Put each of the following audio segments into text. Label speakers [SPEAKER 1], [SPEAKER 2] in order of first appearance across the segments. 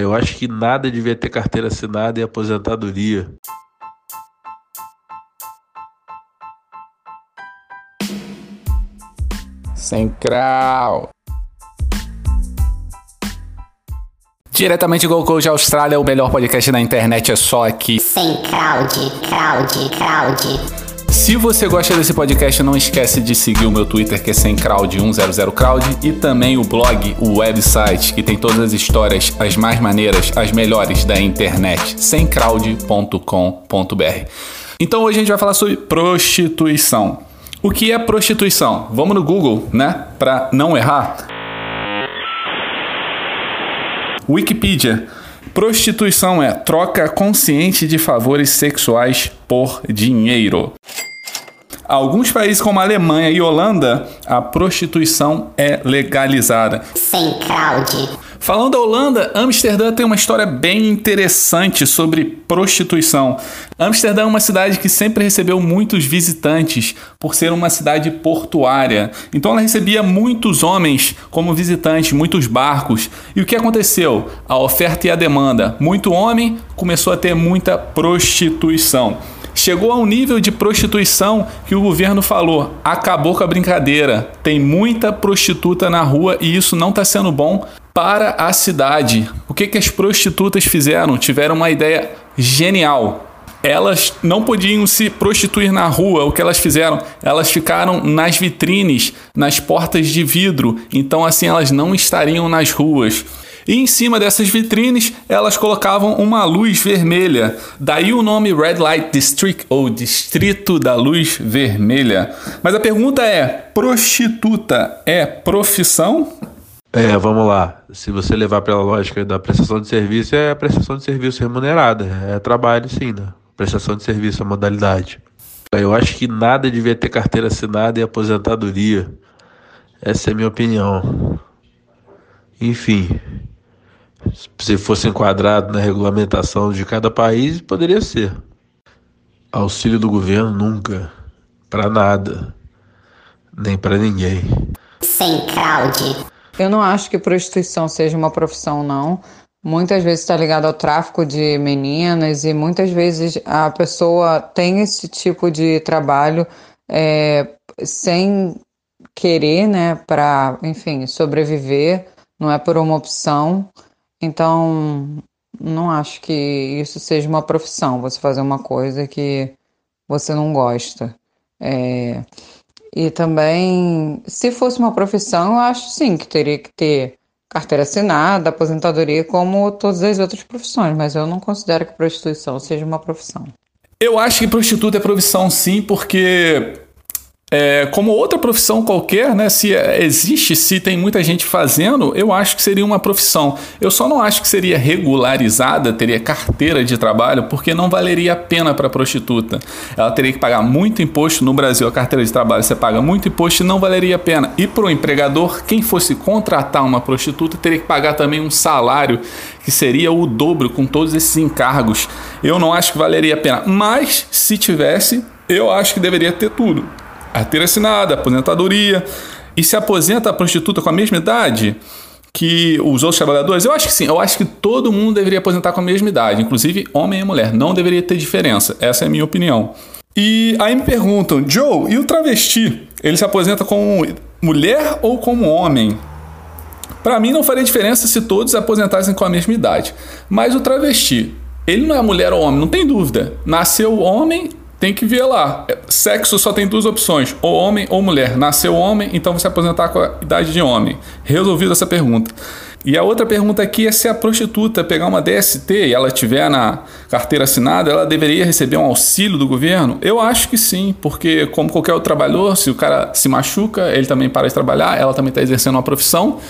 [SPEAKER 1] Eu acho que nada devia ter carteira assinada e aposentadoria.
[SPEAKER 2] Sem crau. Diretamente Gold Coast Austrália, o melhor podcast da internet é só aqui.
[SPEAKER 3] Sem crowd, crowd, crowd.
[SPEAKER 2] Se você gosta desse podcast, não esquece de seguir o meu Twitter, que é sem crowd 100 crowd, e também o blog, o website, que tem todas as histórias, as mais maneiras, as melhores da internet, semcrowd.com.br. Então hoje a gente vai falar sobre prostituição. O que é prostituição? Vamos no Google, né? Para não errar. Wikipedia. Prostituição é troca consciente de favores sexuais por dinheiro. Alguns países como a Alemanha e Holanda, a prostituição é legalizada.
[SPEAKER 3] Sem crowd.
[SPEAKER 2] Falando da Holanda, Amsterdã tem uma história bem interessante sobre prostituição. Amsterdã é uma cidade que sempre recebeu muitos visitantes por ser uma cidade portuária. Então ela recebia muitos homens como visitantes, muitos barcos. E o que aconteceu? A oferta e a demanda. Muito homem começou a ter muita prostituição. Chegou a um nível de prostituição que o governo falou: acabou com a brincadeira. Tem muita prostituta na rua e isso não está sendo bom para a cidade. O que, que as prostitutas fizeram? Tiveram uma ideia genial. Elas não podiam se prostituir na rua. O que elas fizeram? Elas ficaram nas vitrines, nas portas de vidro. Então, assim, elas não estariam nas ruas. E em cima dessas vitrines, elas colocavam uma luz vermelha. Daí o nome Red Light District, ou Distrito da Luz Vermelha. Mas a pergunta é: prostituta é profissão?
[SPEAKER 1] É, vamos lá. Se você levar pela lógica da prestação de serviço, é prestação de serviço remunerada. É trabalho, sim, né? Prestação de serviço, a modalidade. Eu acho que nada devia ter carteira assinada e aposentadoria. Essa é a minha opinião. Enfim, se fosse enquadrado na regulamentação de cada país, poderia ser. Auxílio do governo nunca, para nada, nem para ninguém.
[SPEAKER 3] Sem crowd.
[SPEAKER 4] Eu não acho que prostituição seja uma profissão, não. Muitas vezes está ligado ao tráfico de meninas e muitas vezes a pessoa tem esse tipo de trabalho é, sem querer, né, para, enfim, sobreviver. Não é por uma opção. Então, não acho que isso seja uma profissão, você fazer uma coisa que você não gosta. É, e também, se fosse uma profissão, eu acho sim que teria que ter carteira assinada, aposentadoria, como todas as outras profissões, mas eu não considero que prostituição seja uma profissão.
[SPEAKER 2] Eu acho que prostituta é profissão sim, porque é, como outra profissão qualquer, né? Se existe, se tem muita gente fazendo, eu acho que seria uma profissão. Eu só não acho que seria regularizada, teria carteira de trabalho, porque não valeria a pena para a prostituta. Ela teria que pagar muito imposto. No Brasil, a carteira de trabalho você paga muito imposto e não valeria a pena. E para o empregador, quem fosse contratar uma prostituta teria que pagar também um salário que seria o dobro com todos esses encargos. Eu não acho que valeria a pena. Mas se tivesse, eu acho que deveria ter tudo carteira assinada, aposentadoria. E se aposenta a prostituta com a mesma idade que os outros trabalhadores? Eu acho que sim. Eu acho que todo mundo deveria aposentar com a mesma idade, inclusive homem e mulher. Não deveria ter diferença. Essa é a minha opinião. E aí me perguntam, Joe, e o travesti? Ele se aposenta como mulher ou como homem? Para mim não faria diferença se todos aposentassem com a mesma idade. Mas o travesti, ele não é mulher ou homem, não tem dúvida. Nasceu homem, tem que ver lá. Sexo só tem duas opções, ou homem ou mulher. Nasceu homem, então você aposentar com a idade de homem. Resolvido essa pergunta. E a outra pergunta aqui é se a prostituta pegar uma DST e ela tiver na carteira assinada, ela deveria receber um auxílio do governo? Eu acho que sim, porque como qualquer outro trabalhador, se o cara se machuca, ele também para de trabalhar, ela também está exercendo uma profissão.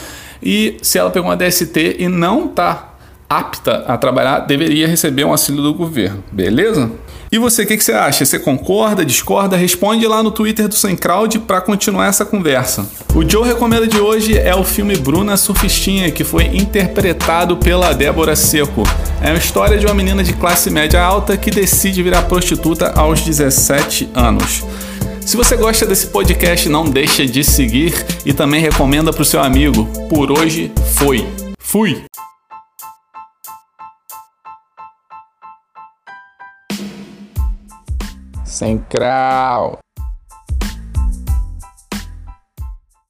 [SPEAKER 2] E se ela pegou uma DST e não está apta a trabalhar, deveria receber um auxílio do governo, beleza? E você, o que, que, você acha? Você concorda, discorda? Responde lá no Twitter do Sem Crowd para continuar essa conversa. O Joe Recomenda de hoje é o filme Bruna Surfistinha, que foi interpretado pela Débora Seco. É uma história de uma menina de classe média alta que decide virar prostituta aos 17 anos. Se você gosta desse podcast, não deixa de seguir e também recomenda para o seu amigo. Por hoje foi. Fui! Sem crowd.